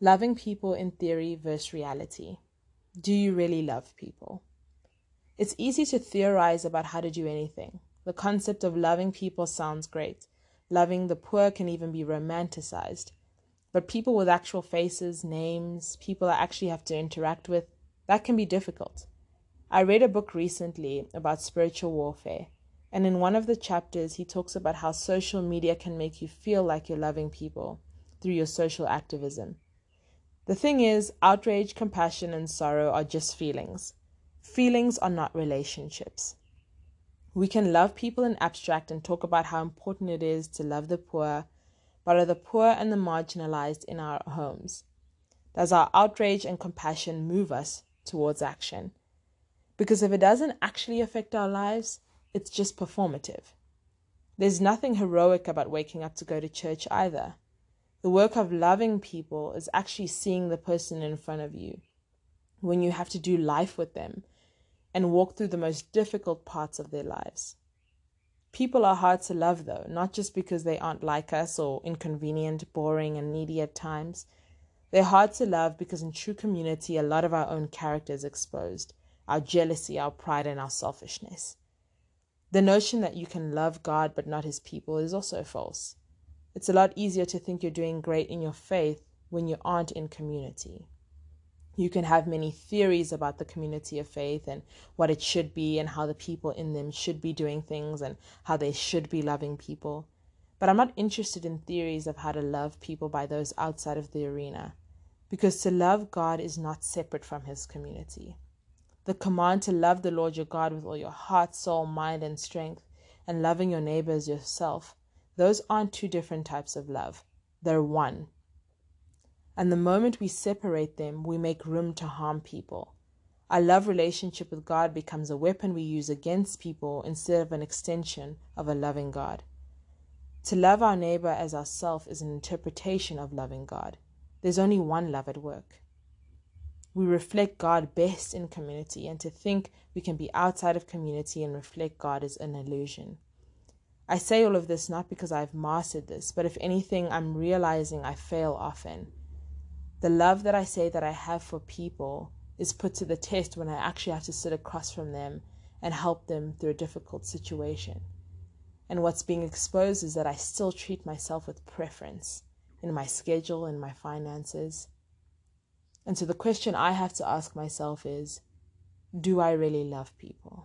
Loving people in theory versus reality. Do you really love people? It's easy to theorize about how to do anything. The concept of loving people sounds great. Loving the poor can even be romanticized. But people with actual faces, names, people I actually have to interact with, that can be difficult. I read a book recently about spiritual warfare, and in one of the chapters, he talks about how social media can make you feel like you're loving people through your social activism. The thing is, outrage, compassion, and sorrow are just feelings. Feelings are not relationships. We can love people in abstract and talk about how important it is to love the poor, but are the poor and the marginalized in our homes? Does our outrage and compassion move us towards action? Because if it doesn't actually affect our lives, it's just performative. There's nothing heroic about waking up to go to church either. The work of loving people is actually seeing the person in front of you when you have to do life with them and walk through the most difficult parts of their lives. People are hard to love, though, not just because they aren't like us or inconvenient, boring, and needy at times. They're hard to love because in true community, a lot of our own character is exposed our jealousy, our pride, and our selfishness. The notion that you can love God but not his people is also false. It's a lot easier to think you're doing great in your faith when you aren't in community. You can have many theories about the community of faith and what it should be and how the people in them should be doing things and how they should be loving people. But I'm not interested in theories of how to love people by those outside of the arena, because to love God is not separate from his community. The command to love the Lord your God with all your heart, soul, mind, and strength, and loving your neighbor as yourself, those aren't two different types of love. They're one. And the moment we separate them, we make room to harm people. Our love relationship with God becomes a weapon we use against people instead of an extension of a loving God. To love our neighbor as ourself is an interpretation of loving God. There's only one love at work we reflect God best in community, and to think we can be outside of community and reflect God is an illusion. I say all of this not because I've mastered this, but if anything, I'm realizing I fail often. The love that I say that I have for people is put to the test when I actually have to sit across from them and help them through a difficult situation. And what's being exposed is that I still treat myself with preference in my schedule and my finances. And so the question I have to ask myself is do I really love people?